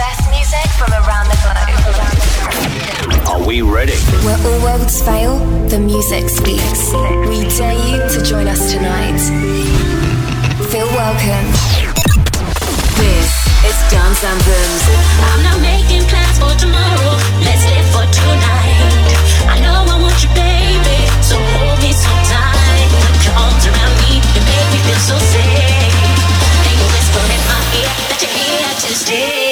best music from around the globe. Are we ready? Where all worlds fail, the music speaks. We dare you to join us tonight. Feel welcome. This is Dance Anthems. I'm not making plans for tomorrow. Let's live for tonight. I know I want you, baby, so hold me so tight. Your arms around me make me feel so safe. And you whisper in my ear that you're here to stay.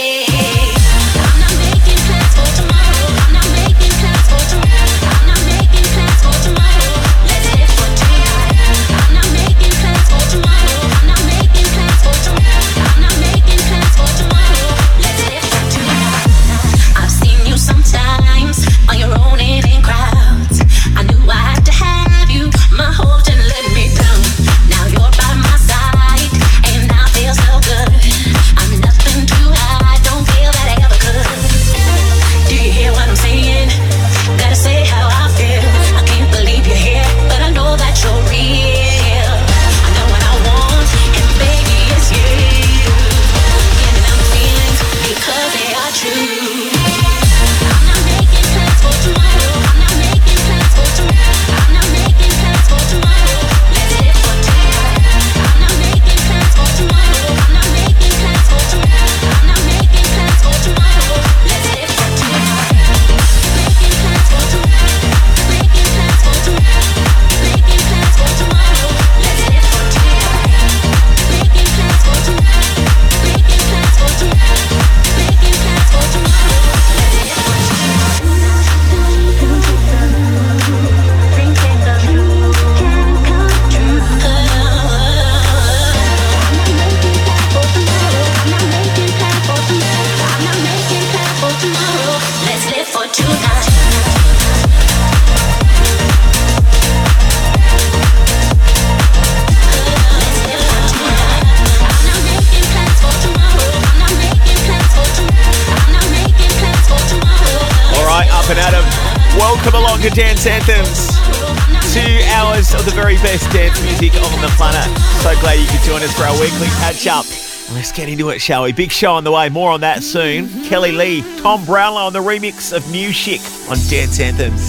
good dance anthems. Two hours of the very best dance music on the planet. So glad you could join us for our weekly catch up. Let's get into it, shall we? Big show on the way. More on that soon. Kelly Lee, Tom Brownlow on the remix of New Chic on Dance Anthems.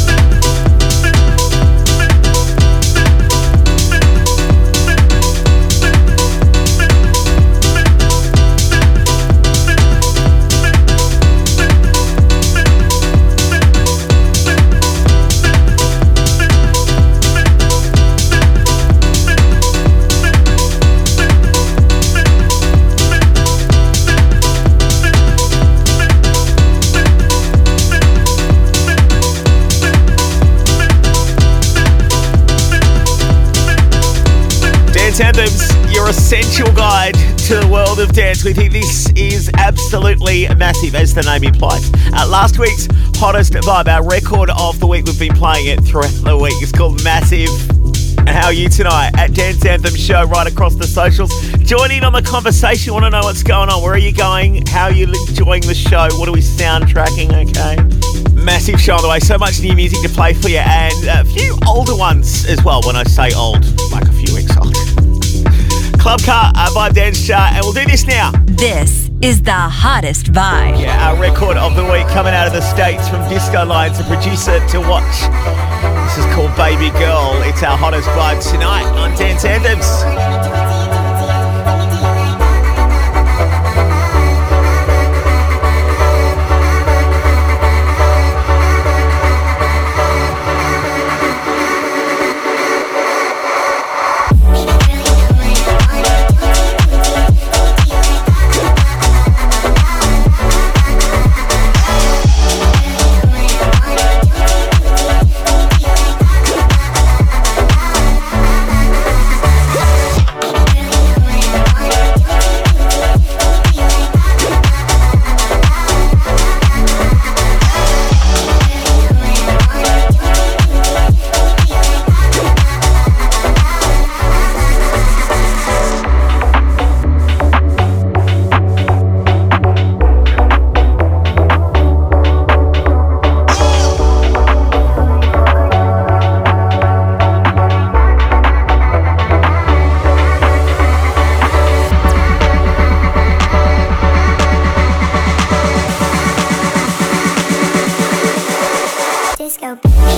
Essential guide to the world of dance. We think this is absolutely massive, as the name implies. Uh, last week's hottest vibe, our record of the week, we've been playing it throughout the week. It's called Massive. And how are you tonight? At Dance Anthem Show, right across the socials. Join in on the conversation. Want to know what's going on? Where are you going? How are you enjoying the show? What are we soundtracking? Okay. Massive show on the way. So much new music to play for you, and a few older ones as well. When I say old, like Club Car uh, Vibe Dance Chart, and we'll do this now. This is the hottest vibe. Yeah, our record of the week coming out of the States from Disco Lines, a producer to watch. This is called Baby Girl. It's our hottest vibe tonight on Dance Anthems. so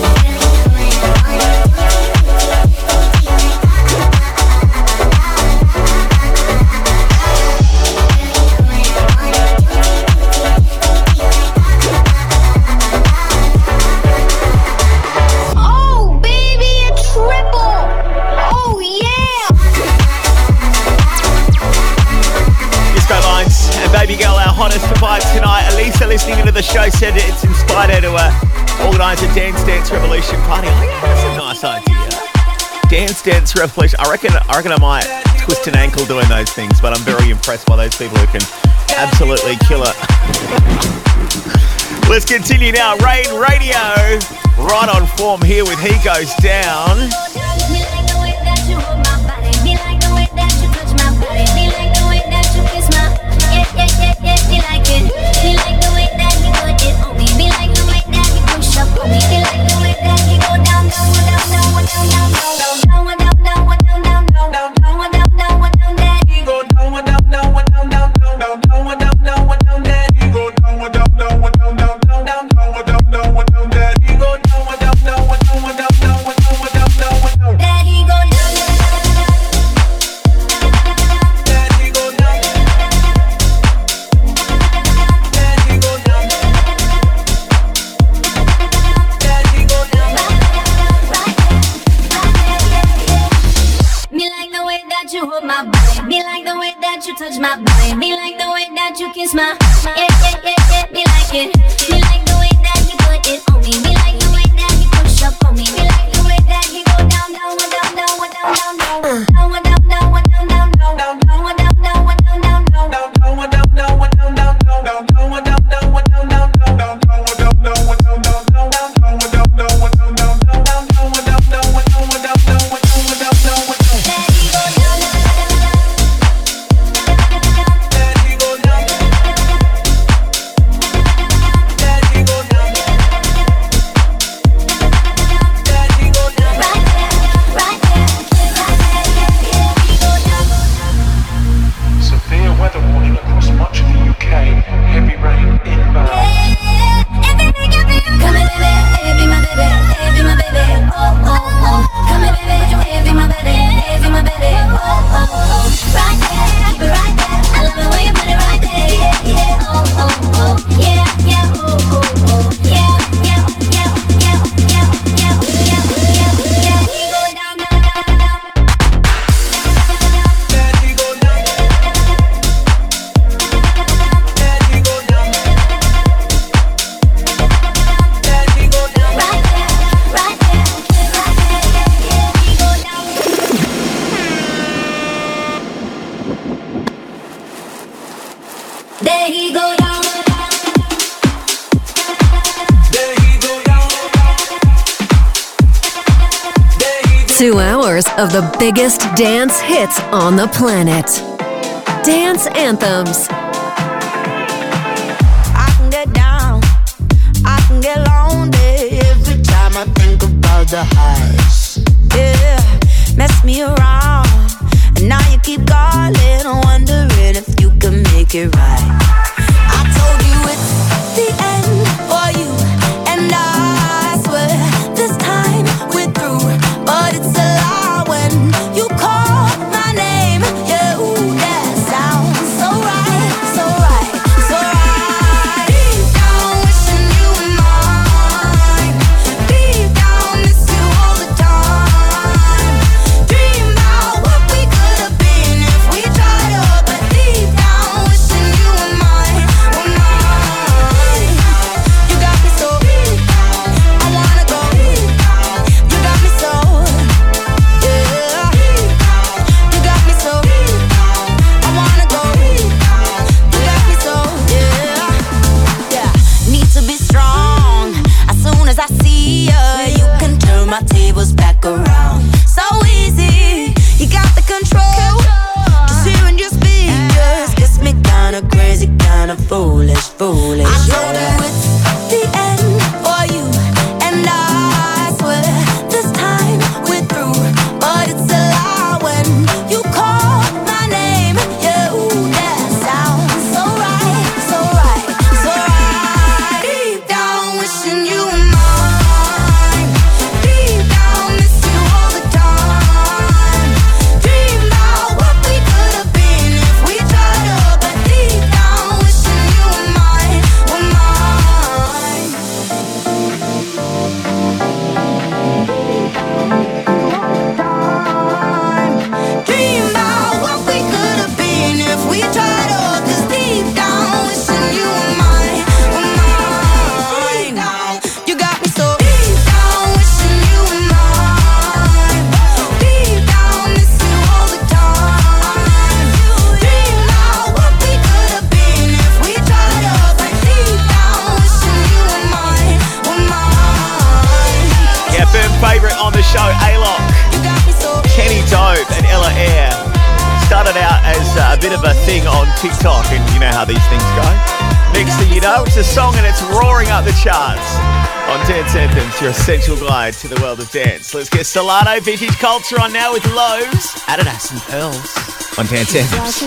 Dance Dance Revolution party. Oh, yeah, that's a nice idea. Dance Dance Revolution. I reckon, I reckon I might twist an ankle doing those things, but I'm very impressed by those people who can absolutely kill it. Let's continue now. Rain Radio, right on form here with He Goes Down. We can let go with that. Go down, down, down, down, down, down. on the planet. Dance anthems. I can get down, I can get lonely every time I think about the highs. Yeah, mess me around, and now you keep calling, wondering if you can make it right. I told you it's the end. It's a song and it's roaring up the charts. On Dance Anthems, your essential guide to the world of dance. Let's get Solano Vintage Culture on now with Loaves, Adidas and Pearls on Dance Anthems.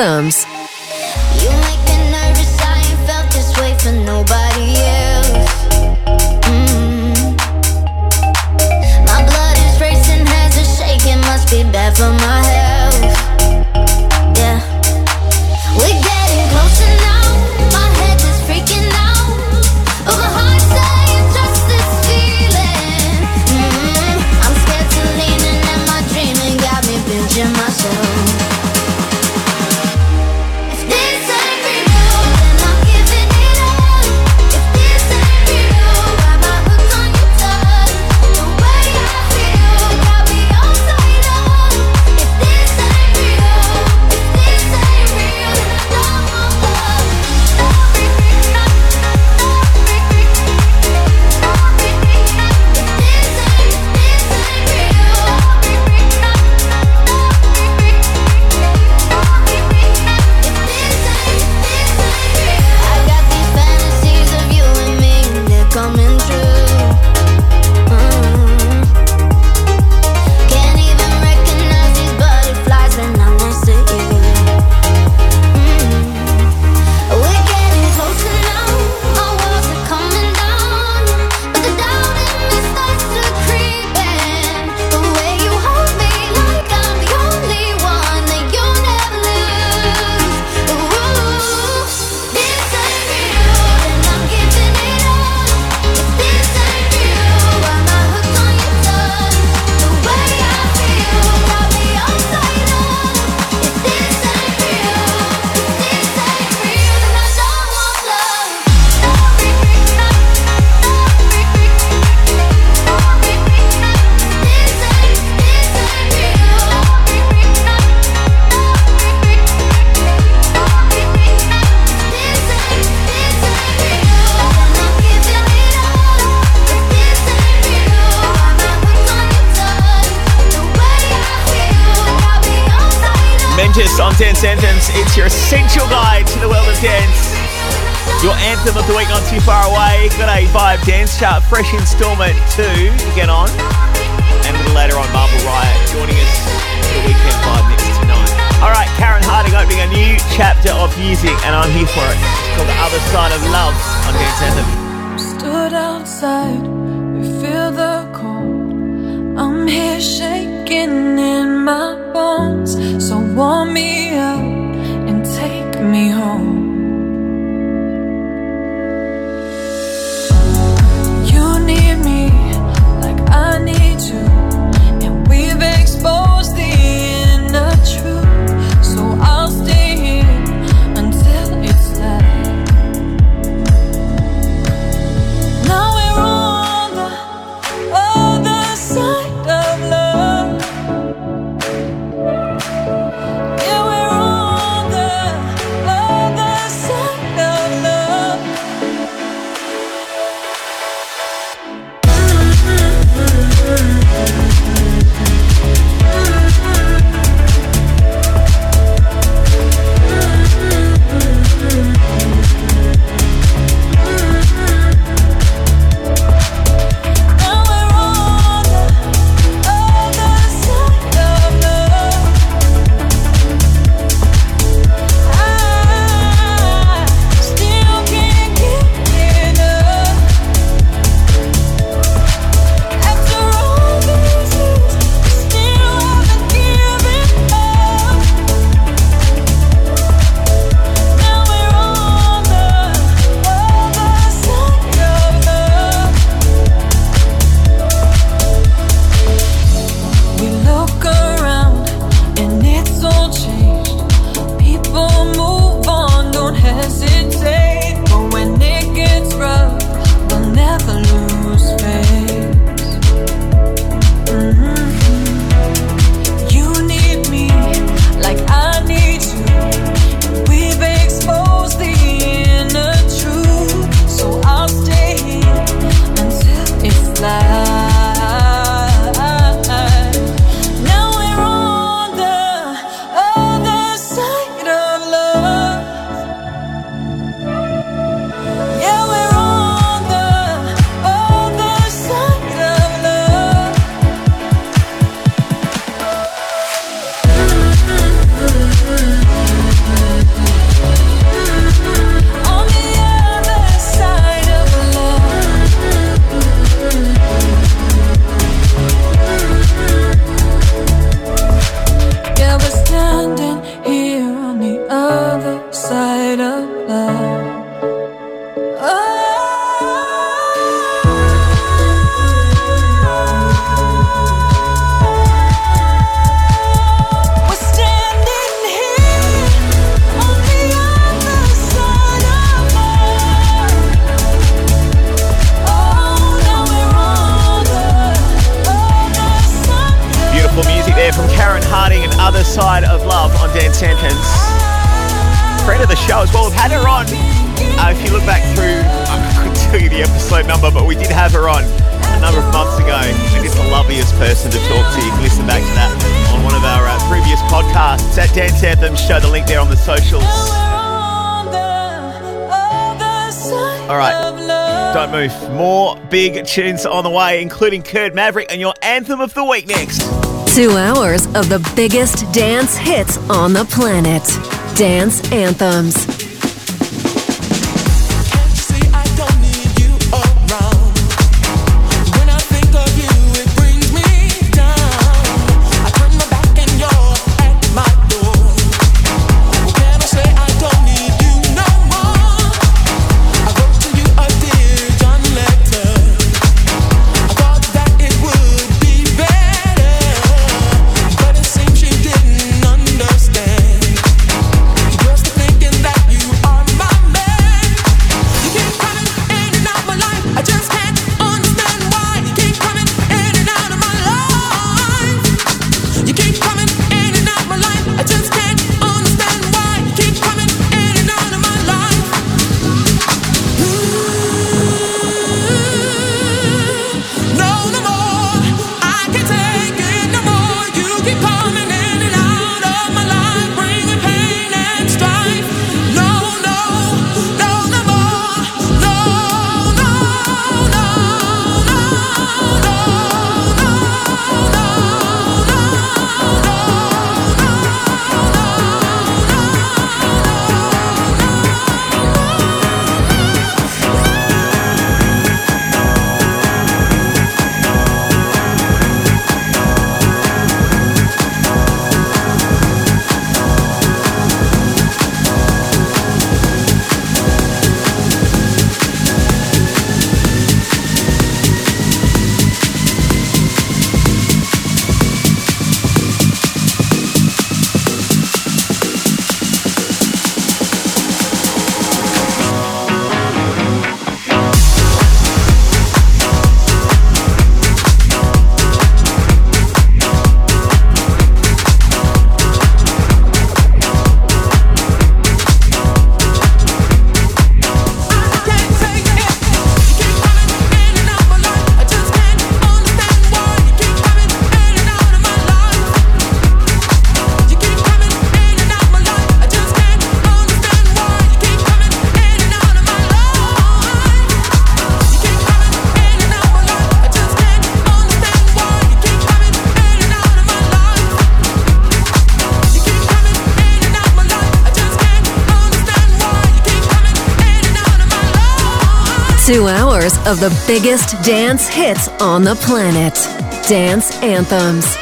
Adams. Dance Chart Fresh Installment 2 to get on. And a little later on, Marble Riot joining us for the weekend five mix tonight. All right, Karen Harding opening a new chapter of music, and I'm here for it. It's called The Other Side of Love on Dance Anthem. big tunes on the way, including Kurt Maverick and your anthem of the week next. Two hours of the biggest dance hits on the planet Dance Anthems. Two hours of the biggest dance hits on the planet. Dance Anthems.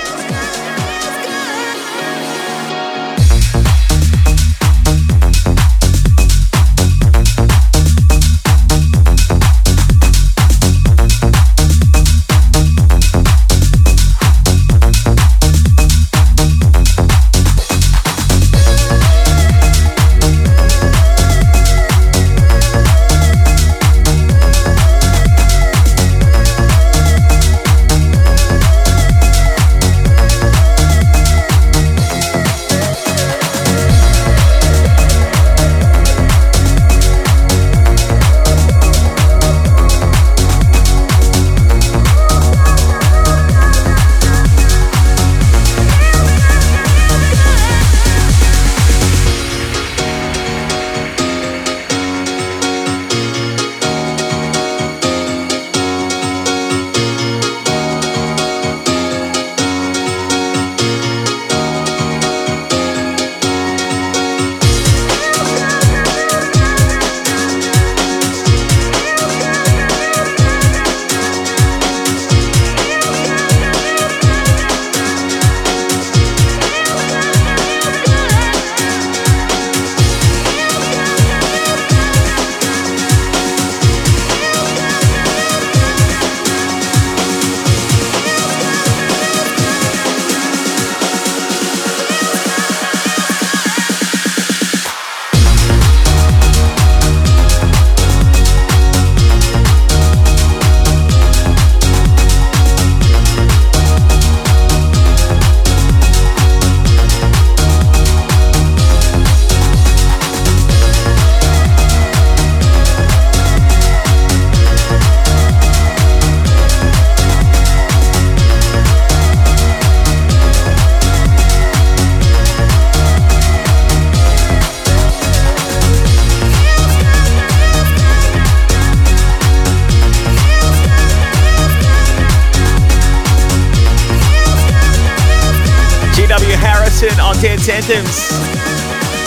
Anthems.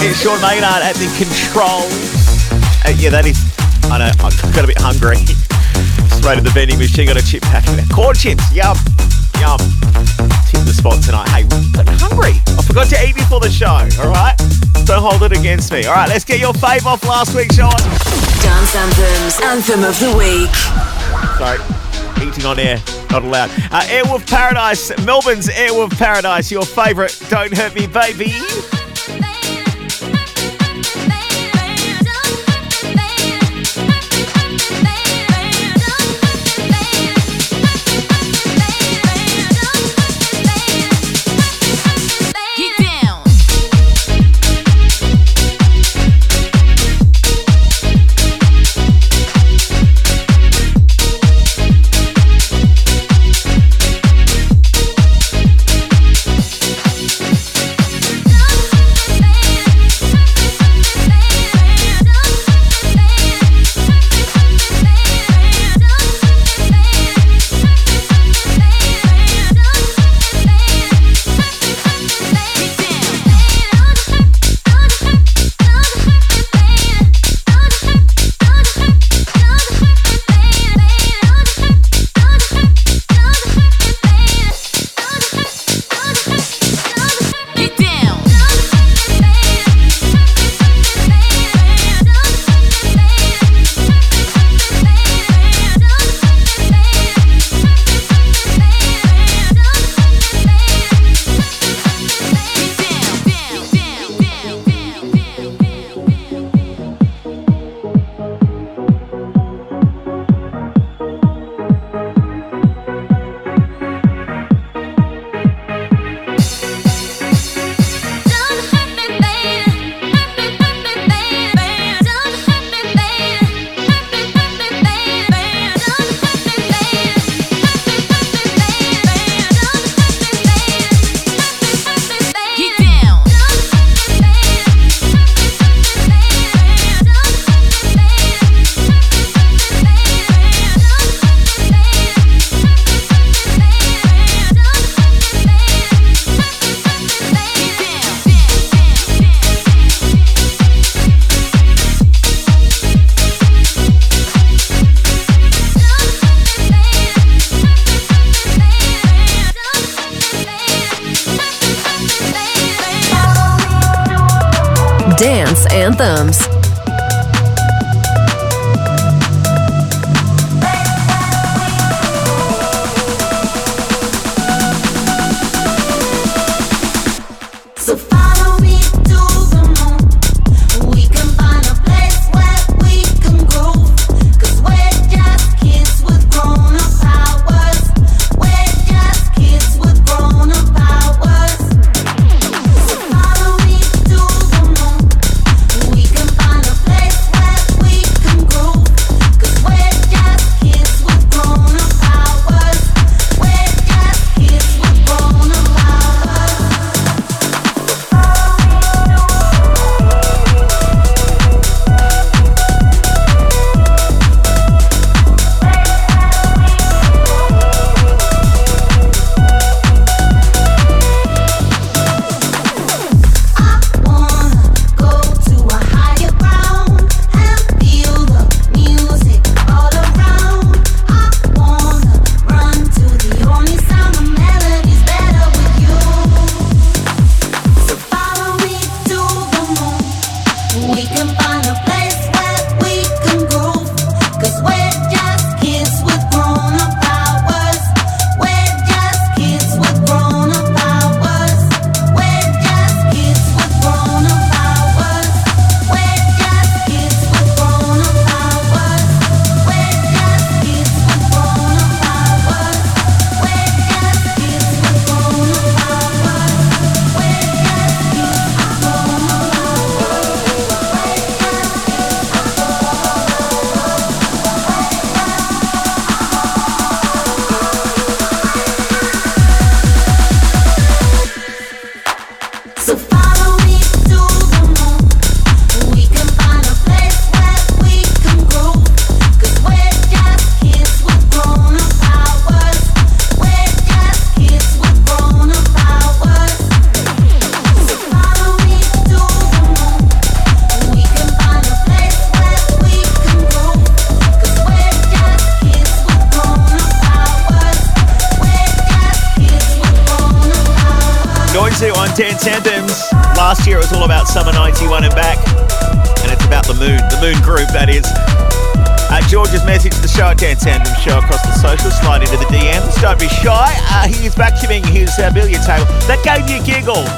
It's Sean Maynard at the controls. Uh, yeah, that is. I know, I've got a bit hungry. Straight to the vending machine, got a chip packet. Corn chips, yum, yum. Tip the spot tonight. Hey, I'm hungry. I forgot to eat before the show, alright? Don't hold it against me. Alright, let's get your fave off last week, Sean. Dance Anthems, Anthem of the Week. Sorry, eating on air not allowed. Uh, Airwolf Paradise, Melbourne's Airwolf Paradise, your favourite. Don't hurt me, baby.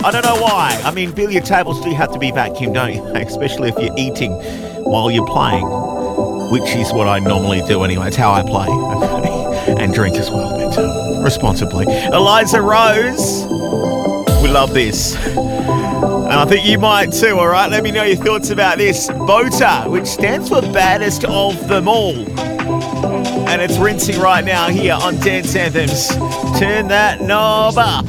I don't know why. I mean, billiard tables do have to be vacuumed, don't you? Especially if you're eating while you're playing, which is what I normally do anyway. It's how I play, okay? And drink as well, but um, responsibly. Eliza Rose, we love this. And I think you might too, all right? Let me know your thoughts about this. BOTA, which stands for baddest of them all. And it's rinsing right now here on Dance Anthems. Turn that knob up.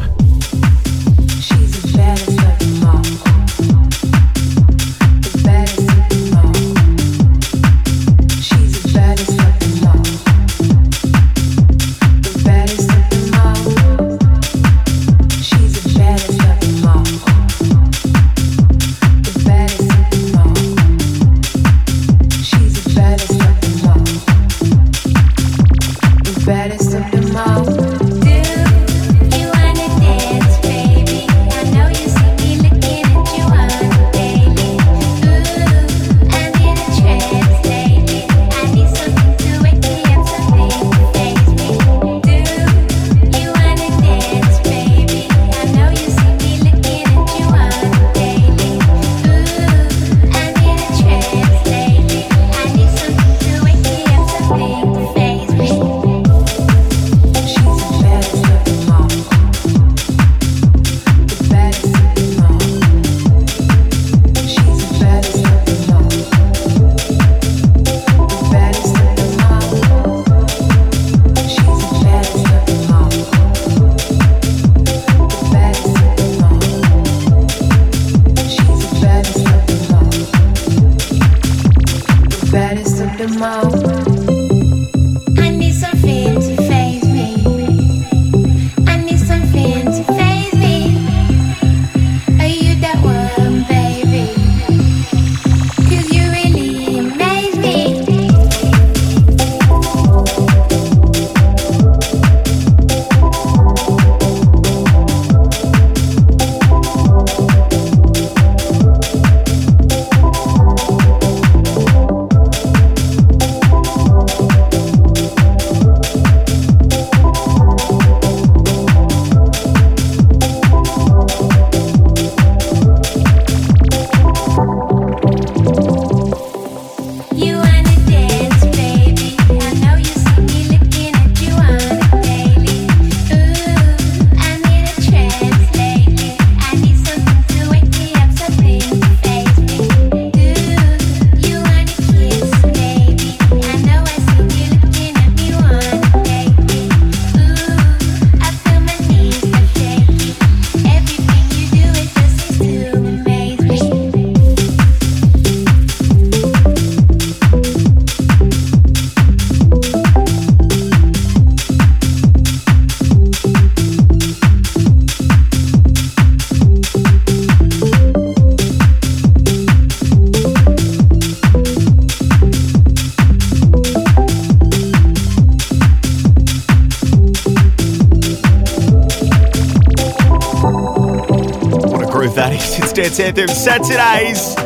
Hits FM Saturdays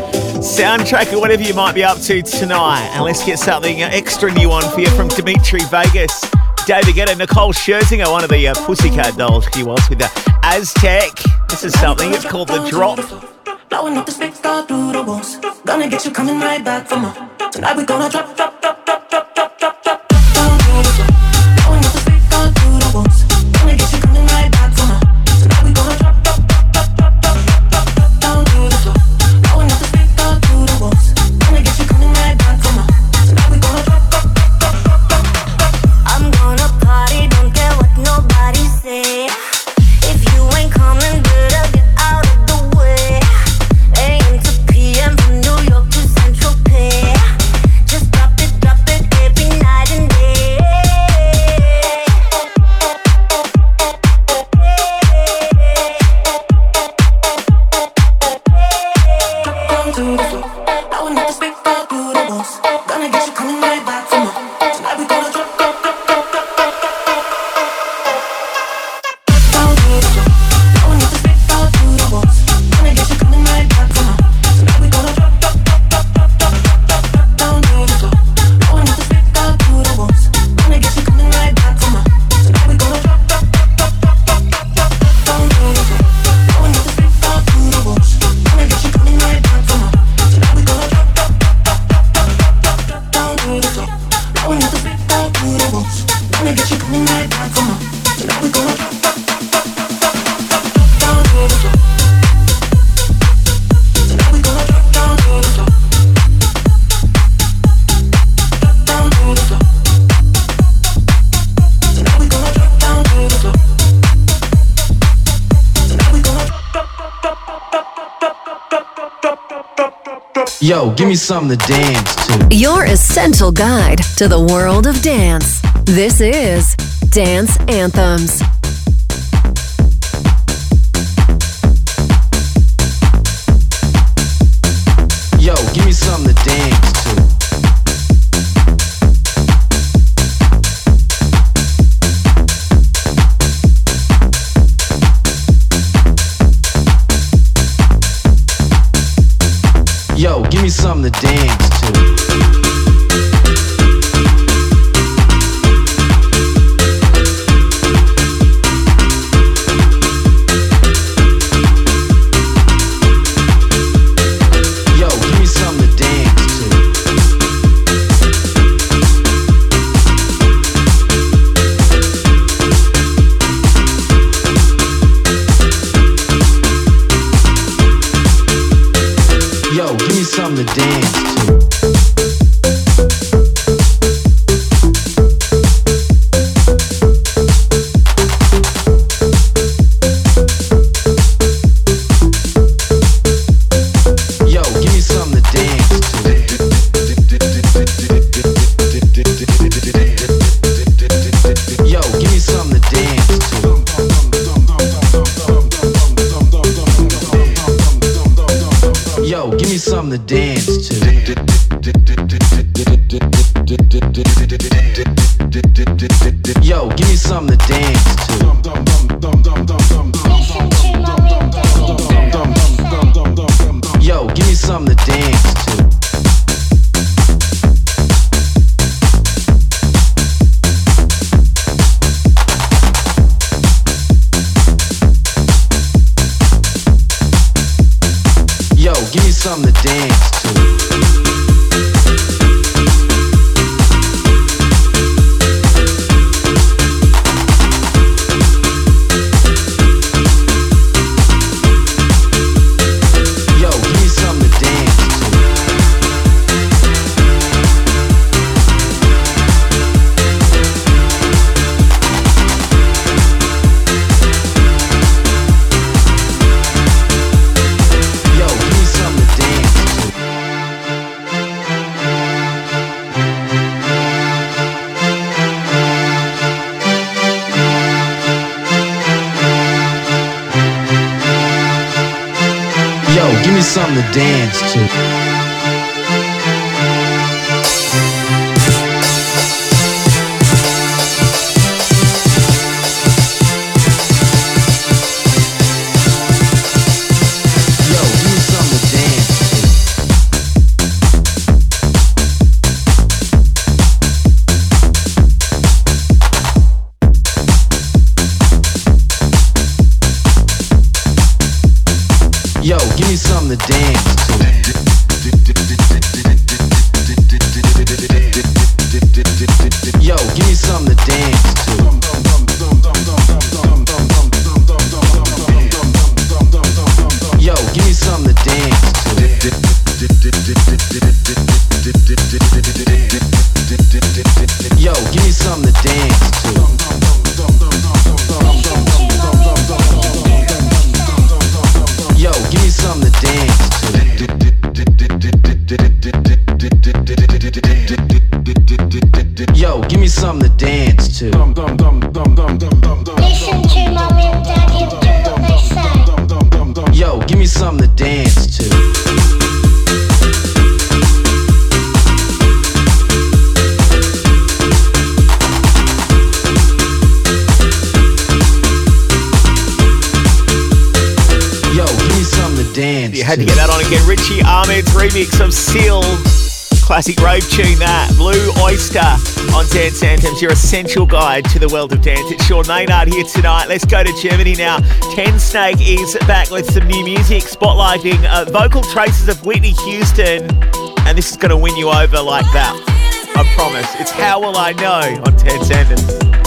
soundtrack or whatever you might be up to tonight. And let's get something extra new on for you from Dimitri Vegas, David Guetta, Nicole Scherzinger, one of the uh, Pussycat Dolls she was with the Azteck. This is something, it's called The Drop. Blowing up the space, all through the walls. Gonna get you coming right back for more. Tonight we gonna drop Give me something to dance to. Your essential guide to the world of dance. This is Dance Anthems. Listen to mommy and daddy and do what they say. Yo, give me something to dance to. Yo, give me something to dance You had to get that on again. Richy Ahmed's remix of Seal. Classic rave tune that. Blue Oyster on Dance Anthems, your essential guide to the world of dance. It's Sean Maynard here tonight. Let's go to Germany now. Tensnake is back with some new music, spotlighting uh, vocal traces of Whitney Houston. And this is going to win you over like that. I promise. It's How Will I Know on Dance Anthems.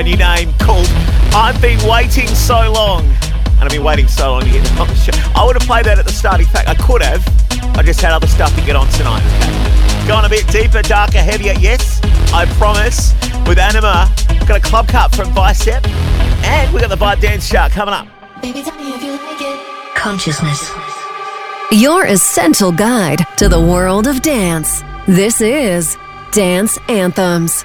Of Chicago, new name called I've Been Waiting So Long. And I've been waiting so long to get on the show. I would have played that at the start. In fact, I could have. I just had other stuff to get on tonight. Okay. Going a bit deeper, darker, heavier. Yes, I promise. With Anyma, got a club cut from Bicep. And we got the Vibe Dance Chart coming up. Baby, tell me if you like it. Consciousness. Your essential guide to the world of dance. This is Dance Anthems.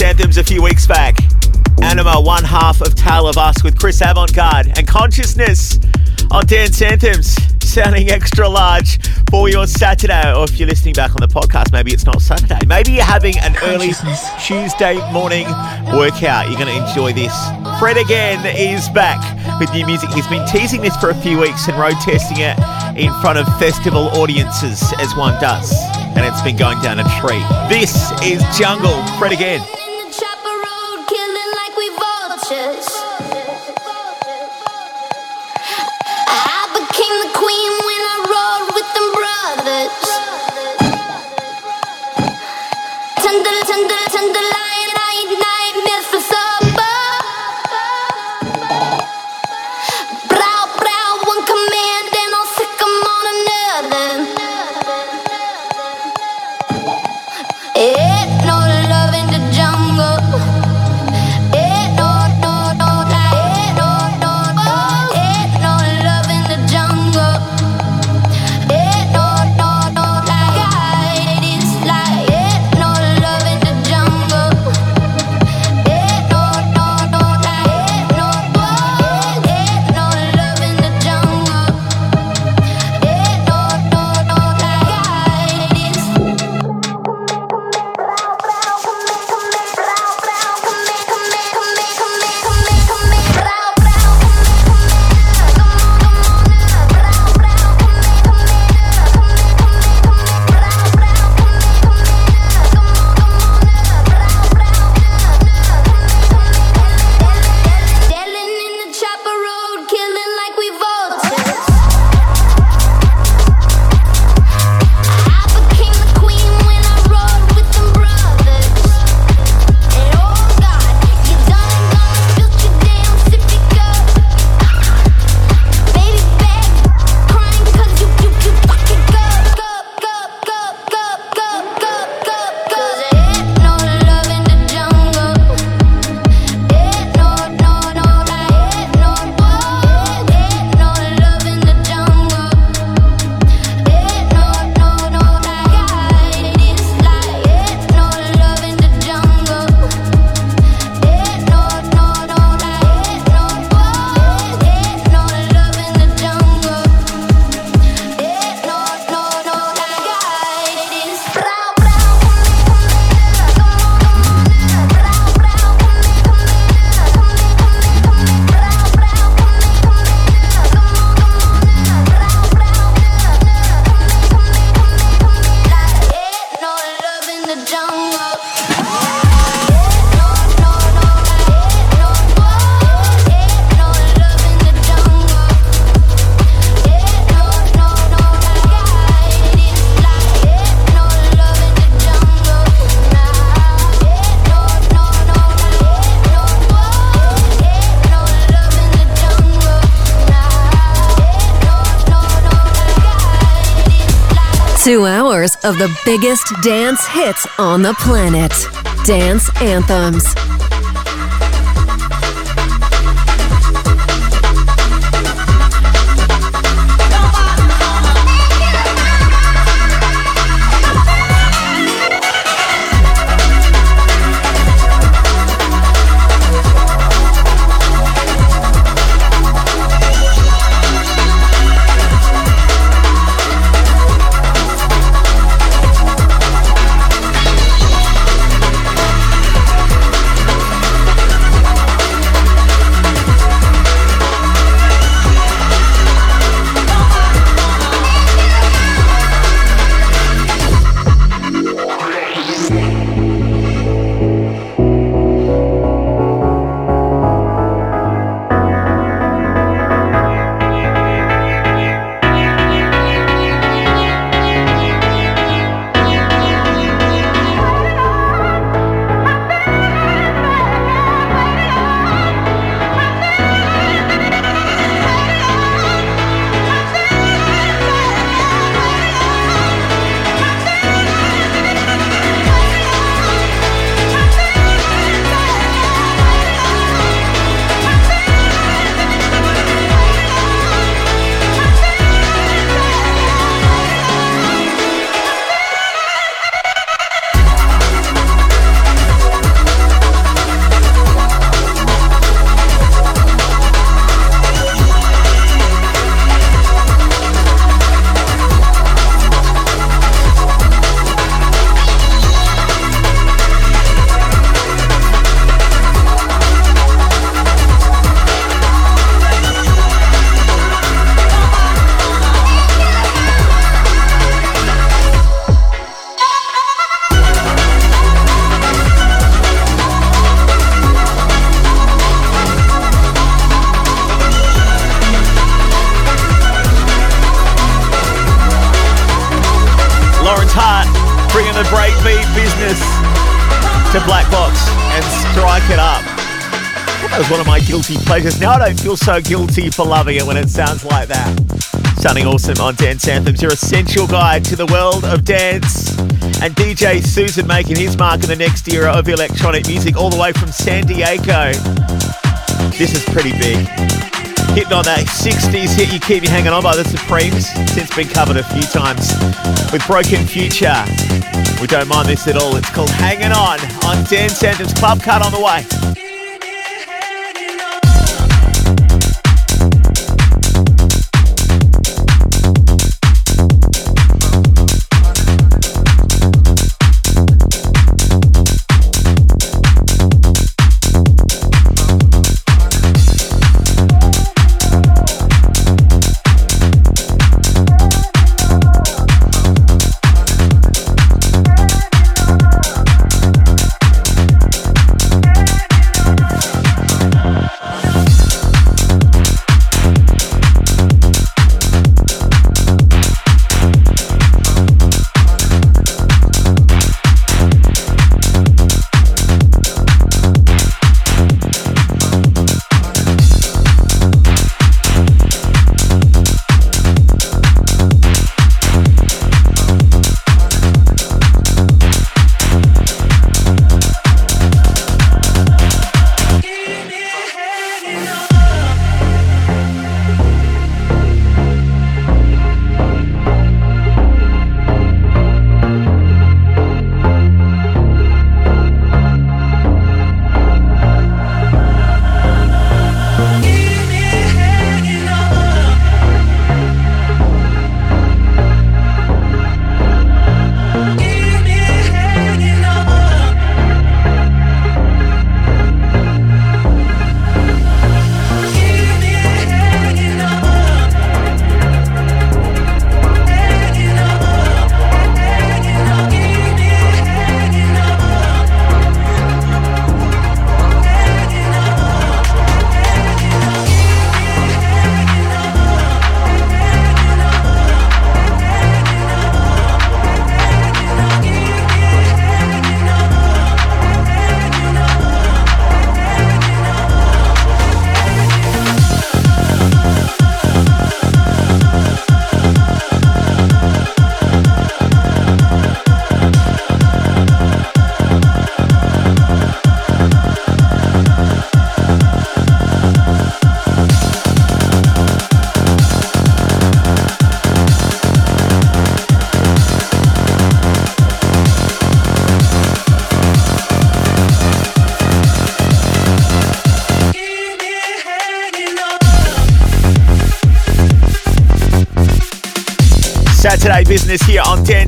Anthems a few weeks back. Anyma, one half of Tale of Us with Chris Avantgarde and Consciousness on Dance Anthems, sounding extra large for your Saturday. Or if you're listening back on the podcast, maybe it's not Saturday. Maybe you're having an early Tuesday morning workout. You're going to enjoy this. Fred again is back with new music. He's been teasing this for a few weeks and road testing it in front of festival audiences, as one does. And it's been going down a treat. This is Jungle. Fred again. Two hours of the biggest dance hits on the planet. Dance Anthems. Now I don't feel so guilty for loving it when it sounds like that. Sounding awesome on Dance Anthems, your essential guide to the world of dance. And DJ Susan making his mark in the next era of electronic music, all the way from San Diego. This is pretty big. Hitting on that 60s hit You Keep Me Hanging On by the Supremes, since been covered a few times with Broken Future. We don't mind this at all. It's called Hanging On on Dance Anthems Club Cut on the way.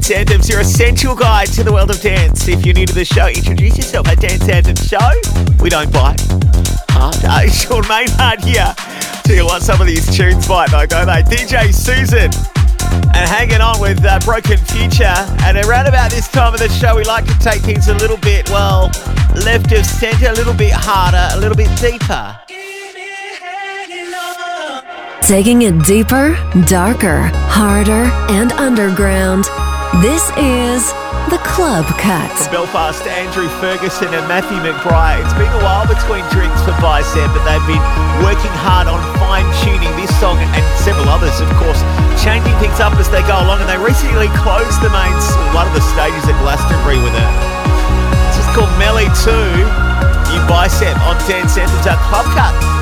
Dance Anthems, your essential guide to the world of dance. If you're new to the show, introduce yourself at Dance Anthem Show. We don't bite. Hard. Uh, Sean Maynard here. Tell you what, some of these tunes bite though, don't they? DJ Susan. And hanging on with uh, Broken Future. And around about this time of the show, we like to take things a little bit, well, left of centre, a little bit harder, a little bit deeper. Taking it deeper, darker, harder, and underground. This is the Club Cut. From Belfast, Andrew Ferguson and Matthew McBride. It's been a while between drinks for Bicep, but they've been working hard on fine tuning this song and several others, of course, changing things up as they go along. And they recently closed the main, one of the stages at Glastonbury with it. It's just called Meli 2. You Bicep on Dance Anthems, our uh, Club Cut.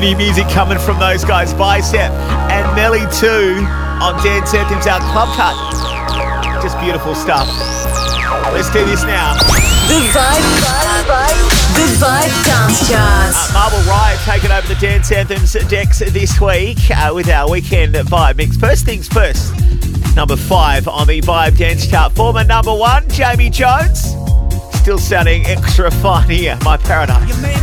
new music coming from those guys, Bicep and Meli 2 on Dan Turpin's Out Club Cut. Just beautiful stuff. Let's do this now. The Vibe, vibe, vibe the Vibe Dance Charts. Uh, Marvel Riot taking over the Dance Anthems decks this week uh, with our weekend vibe mix. First things first, number five on the Vibe Dance Chart. Former number one, Jamie Jones. Still sounding extra fine here, my paradise.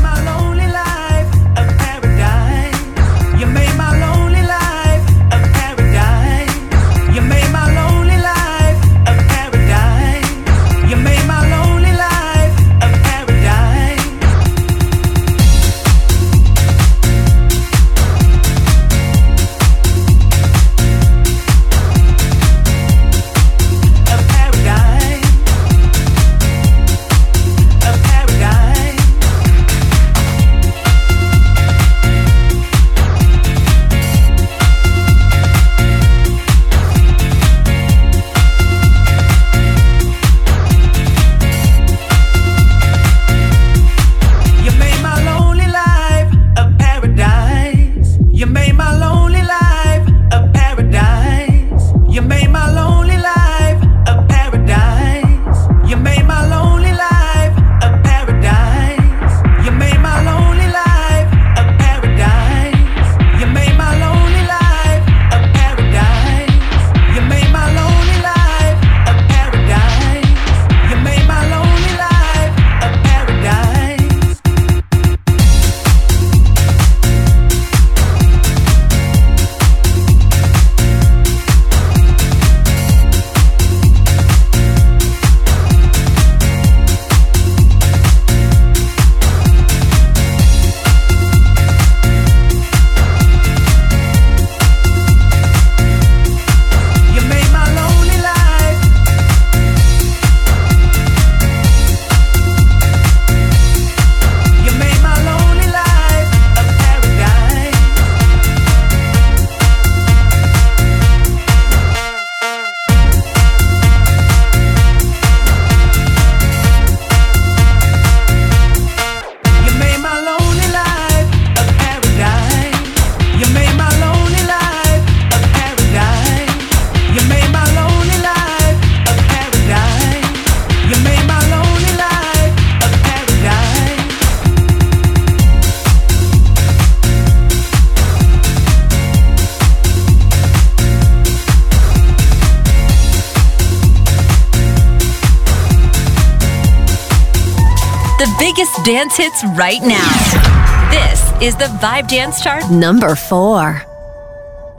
biggest dance hits right now. This is the Vibe Dance Chart number four.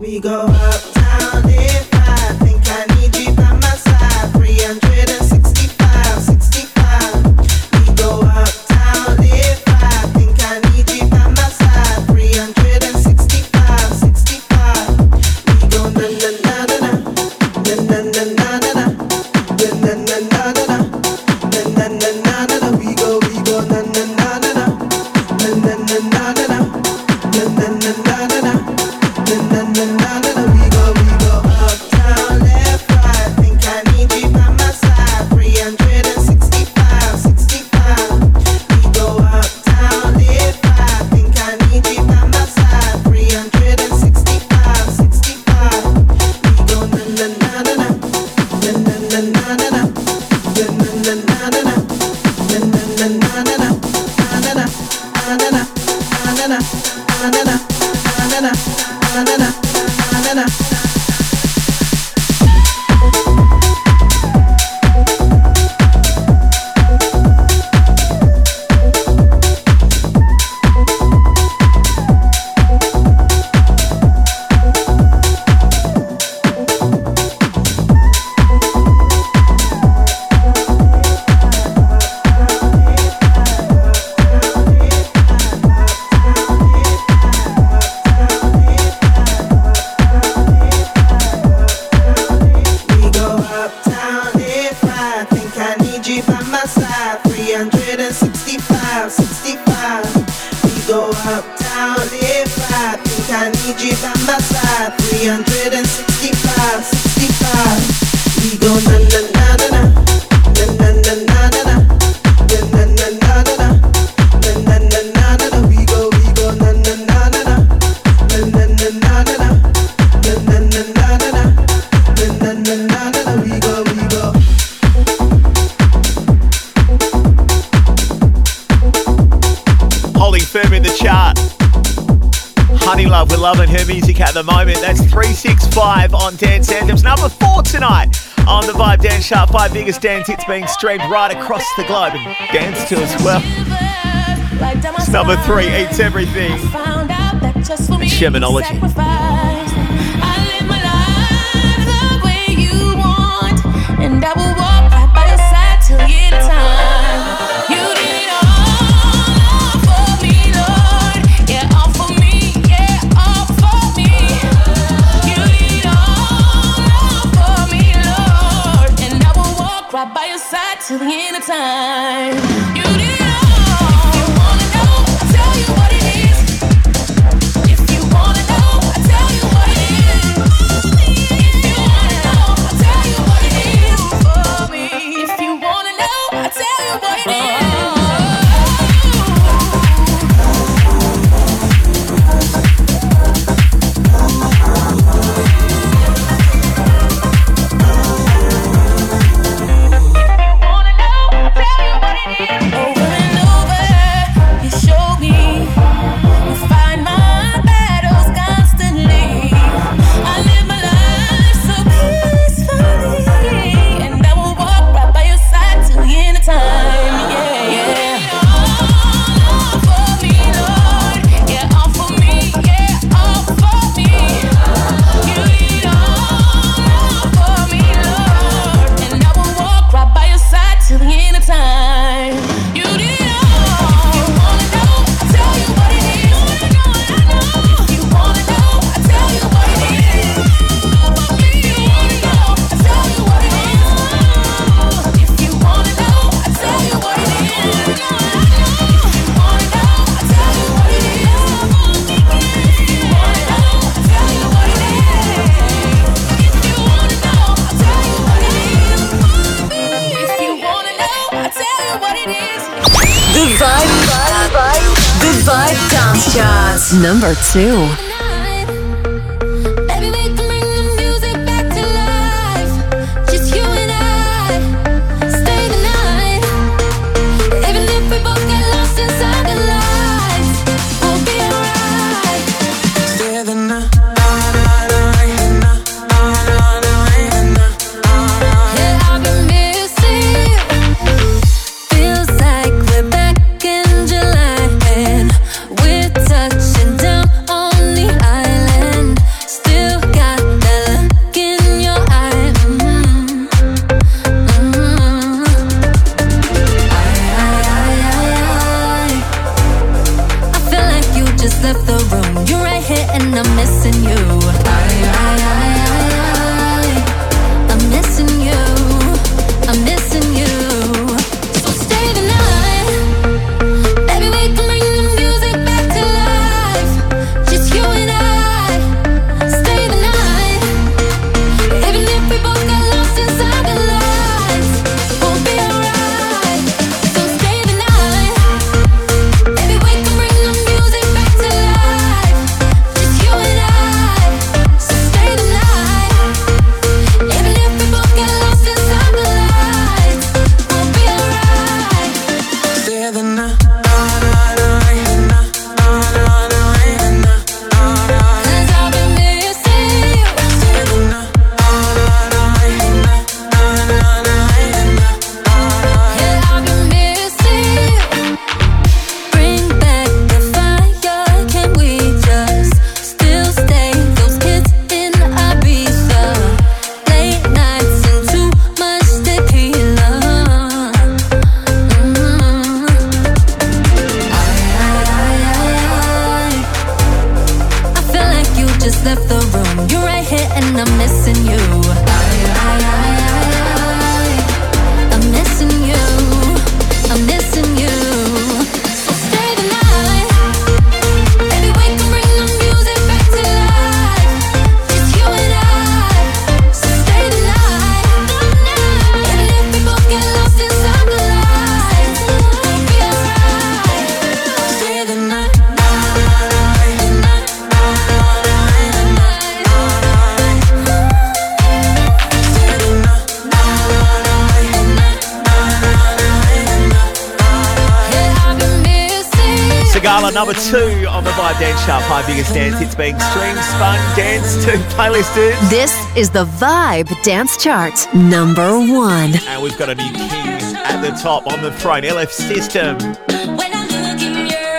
We go uptown. biggest dance hits being streamed right across the globe and dance to as well. It's number three eats everything. Shermanology. Soon. number two on the Vibe Dance Chart. Five biggest dance hits being streamed, spun, dance to, playlisted. This is the Vibe Dance Chart, number one. And we've got a new king at the top on the throne, LF System.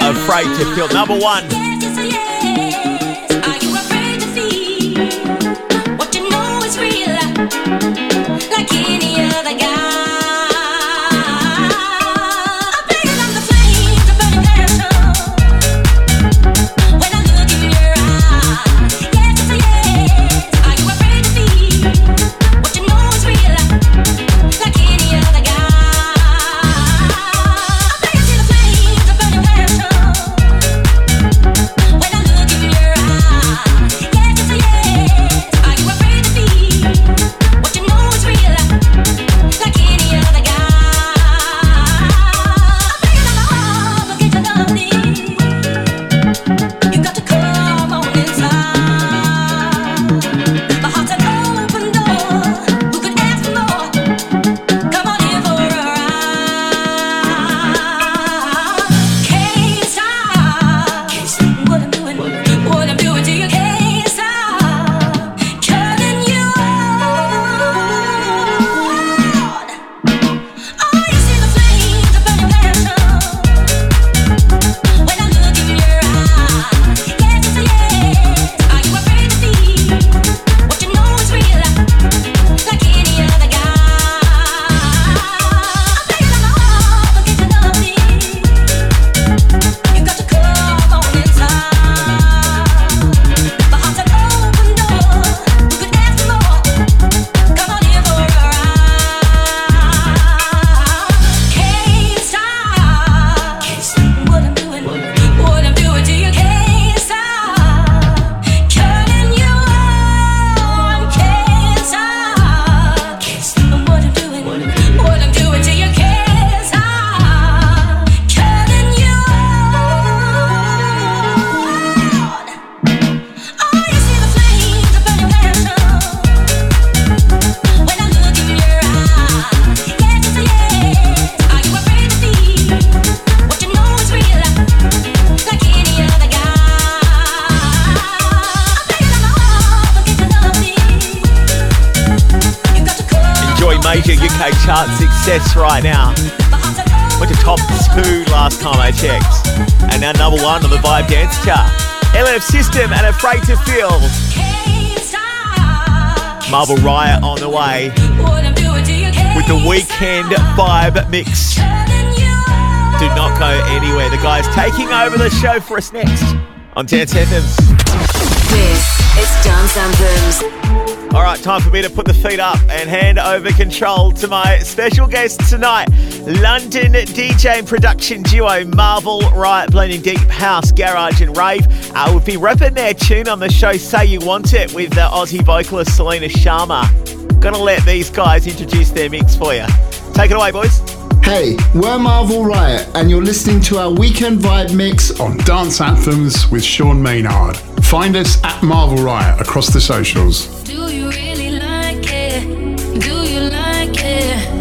Afraid to feel number one. a riot on the way with the weekend vibe mix. Do not go anywhere. The guy's taking over the show for us next on Dance Anthems. This is Dance Anthems. All right, time for me to put the feet up and hand over control to my special guest tonight. London DJ and production duo Marvel Riot blending deep house, garage and rave uh, would be repping their tune on the show Say You Want It with the Aussie vocalist Selena Sharma. Gonna let these guys introduce their mix for you. Take it away, boys. Hey, we're Marvel Riot, and you're listening to our weekend vibe mix on Dance Anthems with Sean Maynard. Find us at Marvel Riot across the socials. Do you really like it? Do you like it?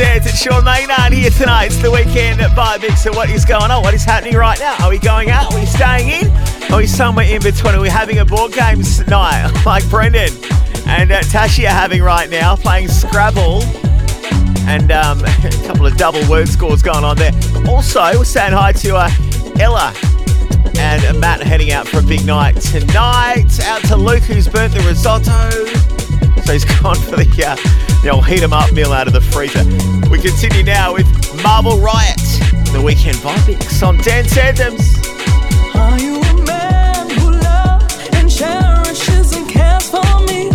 Dance. It's Sean Maynard here tonight. It's the weekend vibe mix. So what is going on? What is happening right now? Are we going out? Are we staying in? Are we somewhere in between? Are we having a board games night like Brendan and uh, Tashi are having right now, playing Scrabble? And um, a couple of double word scores going on there. Also, we're saying hi to uh, Ella and Matt heading out for a big night tonight. Out to Luke, who's burnt the risotto. So he's gone for the, uh, the old heat 'em up meal out of the freezer. We continue now with Marvel Riot, the weekend vibe on Dance Anthems. Are you a man who loves and cherishes and cares for me?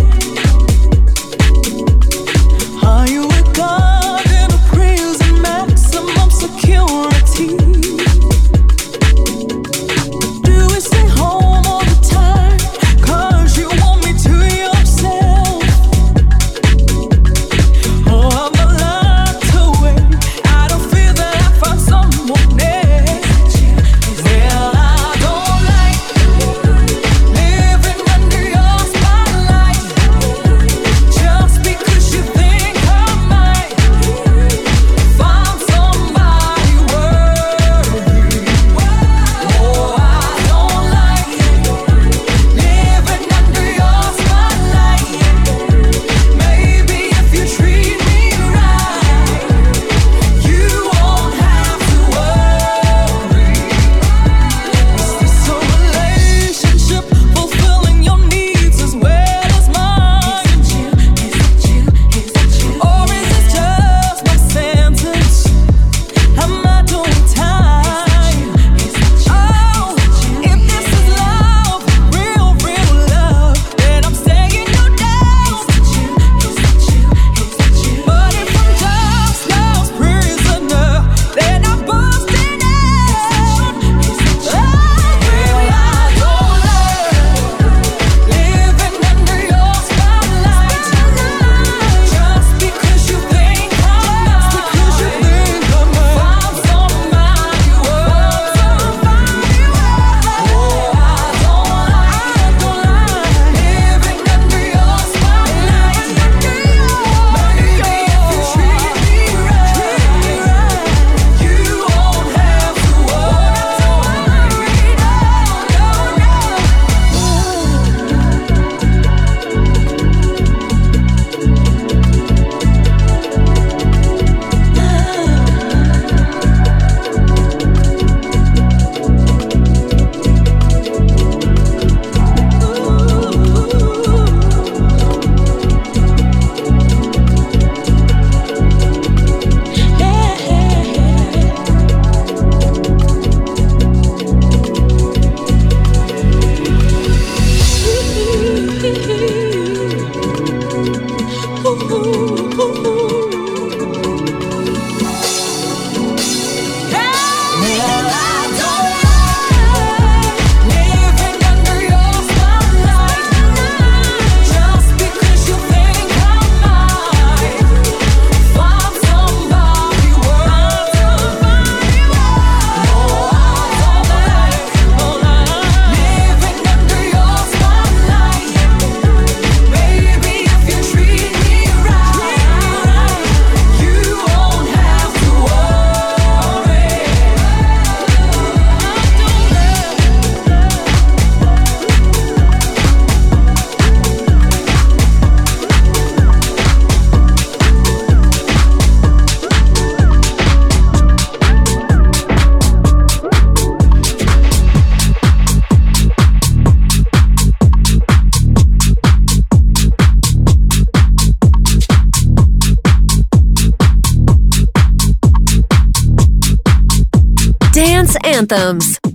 Anthems.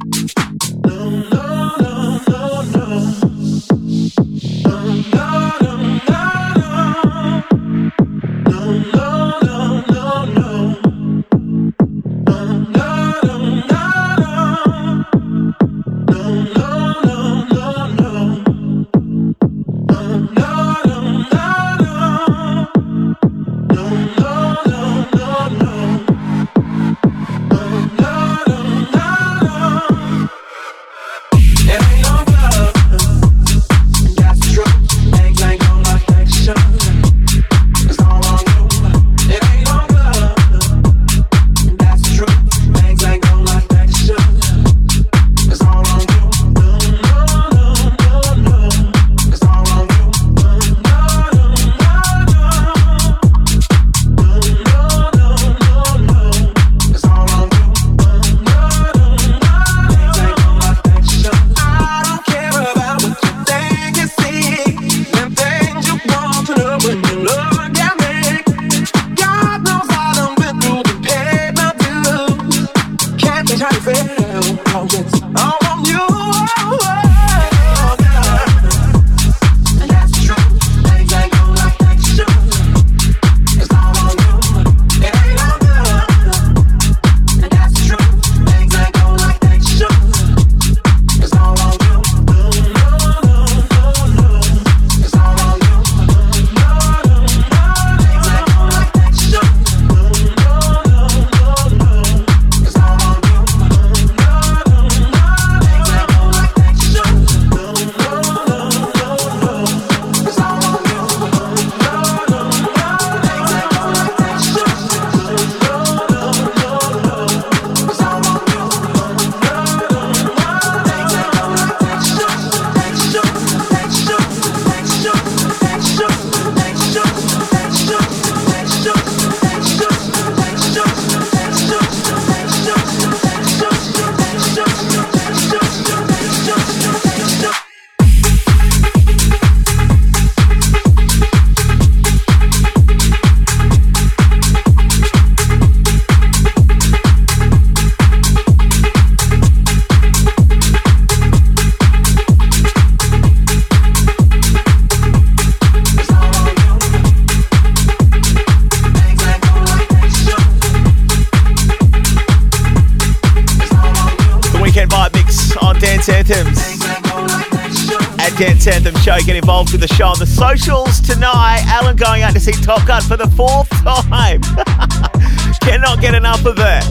to the show on the socials tonight. Alan going out to see Top Gun for the fourth time. Cannot get enough of it.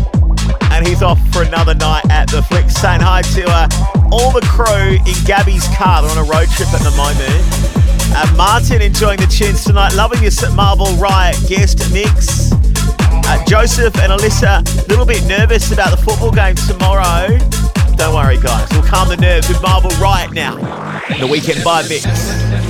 And he's off for another night at the Flick. Saying hi to uh, all the crew in Gabby's car. They're on a road trip at the moment. Uh, Martin enjoying the tunes tonight. Loving your St. Marvel Riot guest mix. Uh, Joseph and Alyssa, a little bit nervous about the football game tomorrow. Don't worry, guys. We'll calm the nerves with Marvel Riot now. The Weekend by Mix.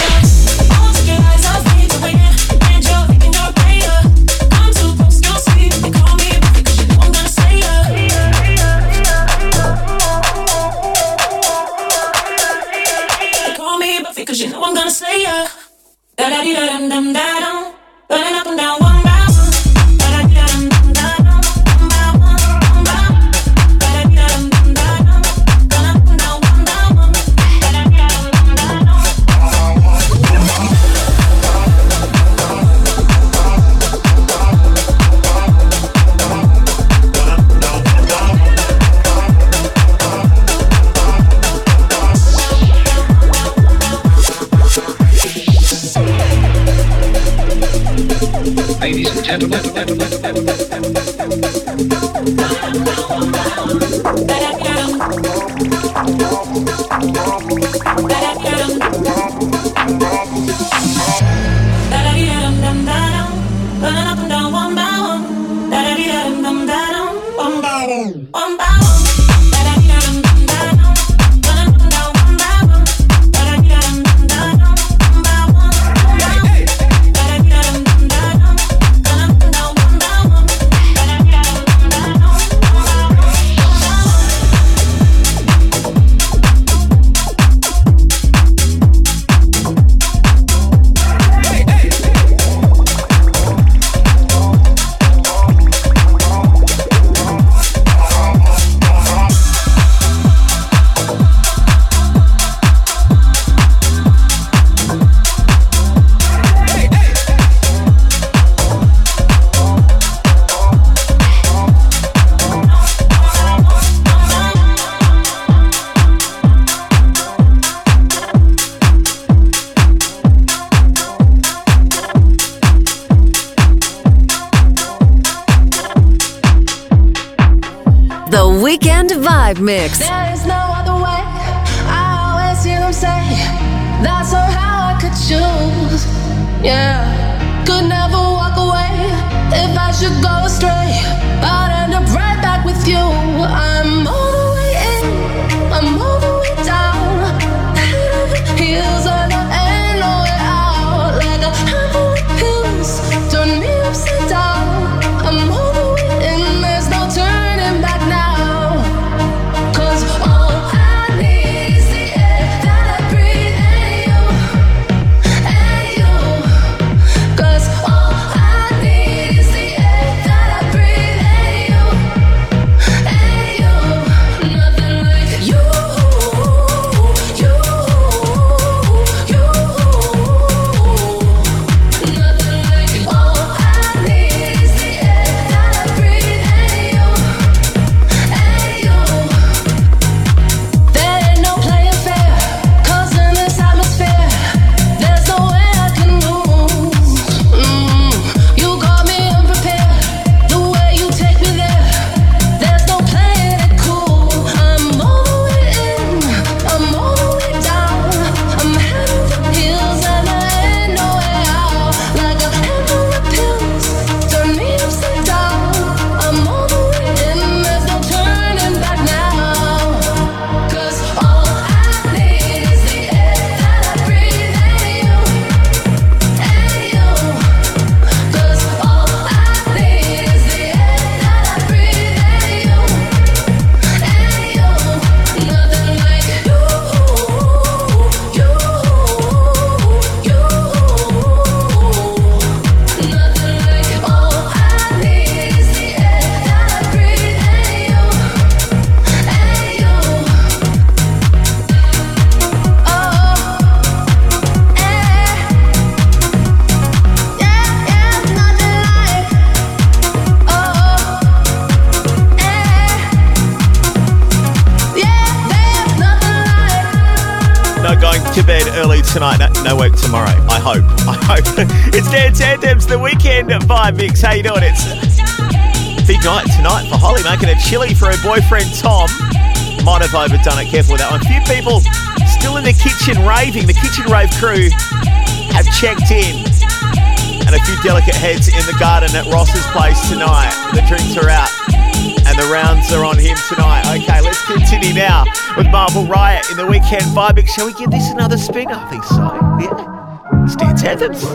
How you doing? It's big night tonight for Holly, making a chili for her boyfriend Tom. Might have overdone it. Careful with that one. A few people still in the kitchen raving. The kitchen rave crew have checked in. And a few delicate heads in the garden at Ross's place tonight. The drinks are out and the rounds are on him tonight. Okay, let's continue now with Marvel Riot in the weekend vibe. Shall we give this another spin? I think so. Yeah. Dance Anthems.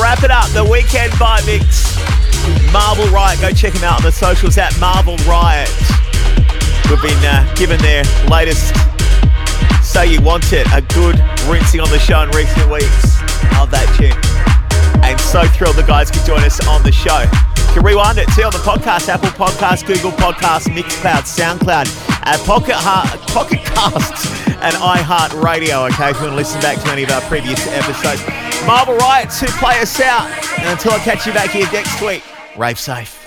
Wrap it up. The weekend by mix. Marvel Riot, go check them out on the socials at Marvel Riot. We've been uh, given their latest So You Want It, a good rinsing on the show in recent weeks. Love that tune. And so thrilled the guys could join us on the show. You can rewind it too on the podcast, Apple Podcasts, Google Podcasts, Mixcloud, SoundCloud, uh, Pocket, Heart, Pocket Casts, and iHeart Radio. Okay, if you want to listen back to any of our previous episodes. Marvel Riot to play us out. And until I catch you back here next week, rave safe.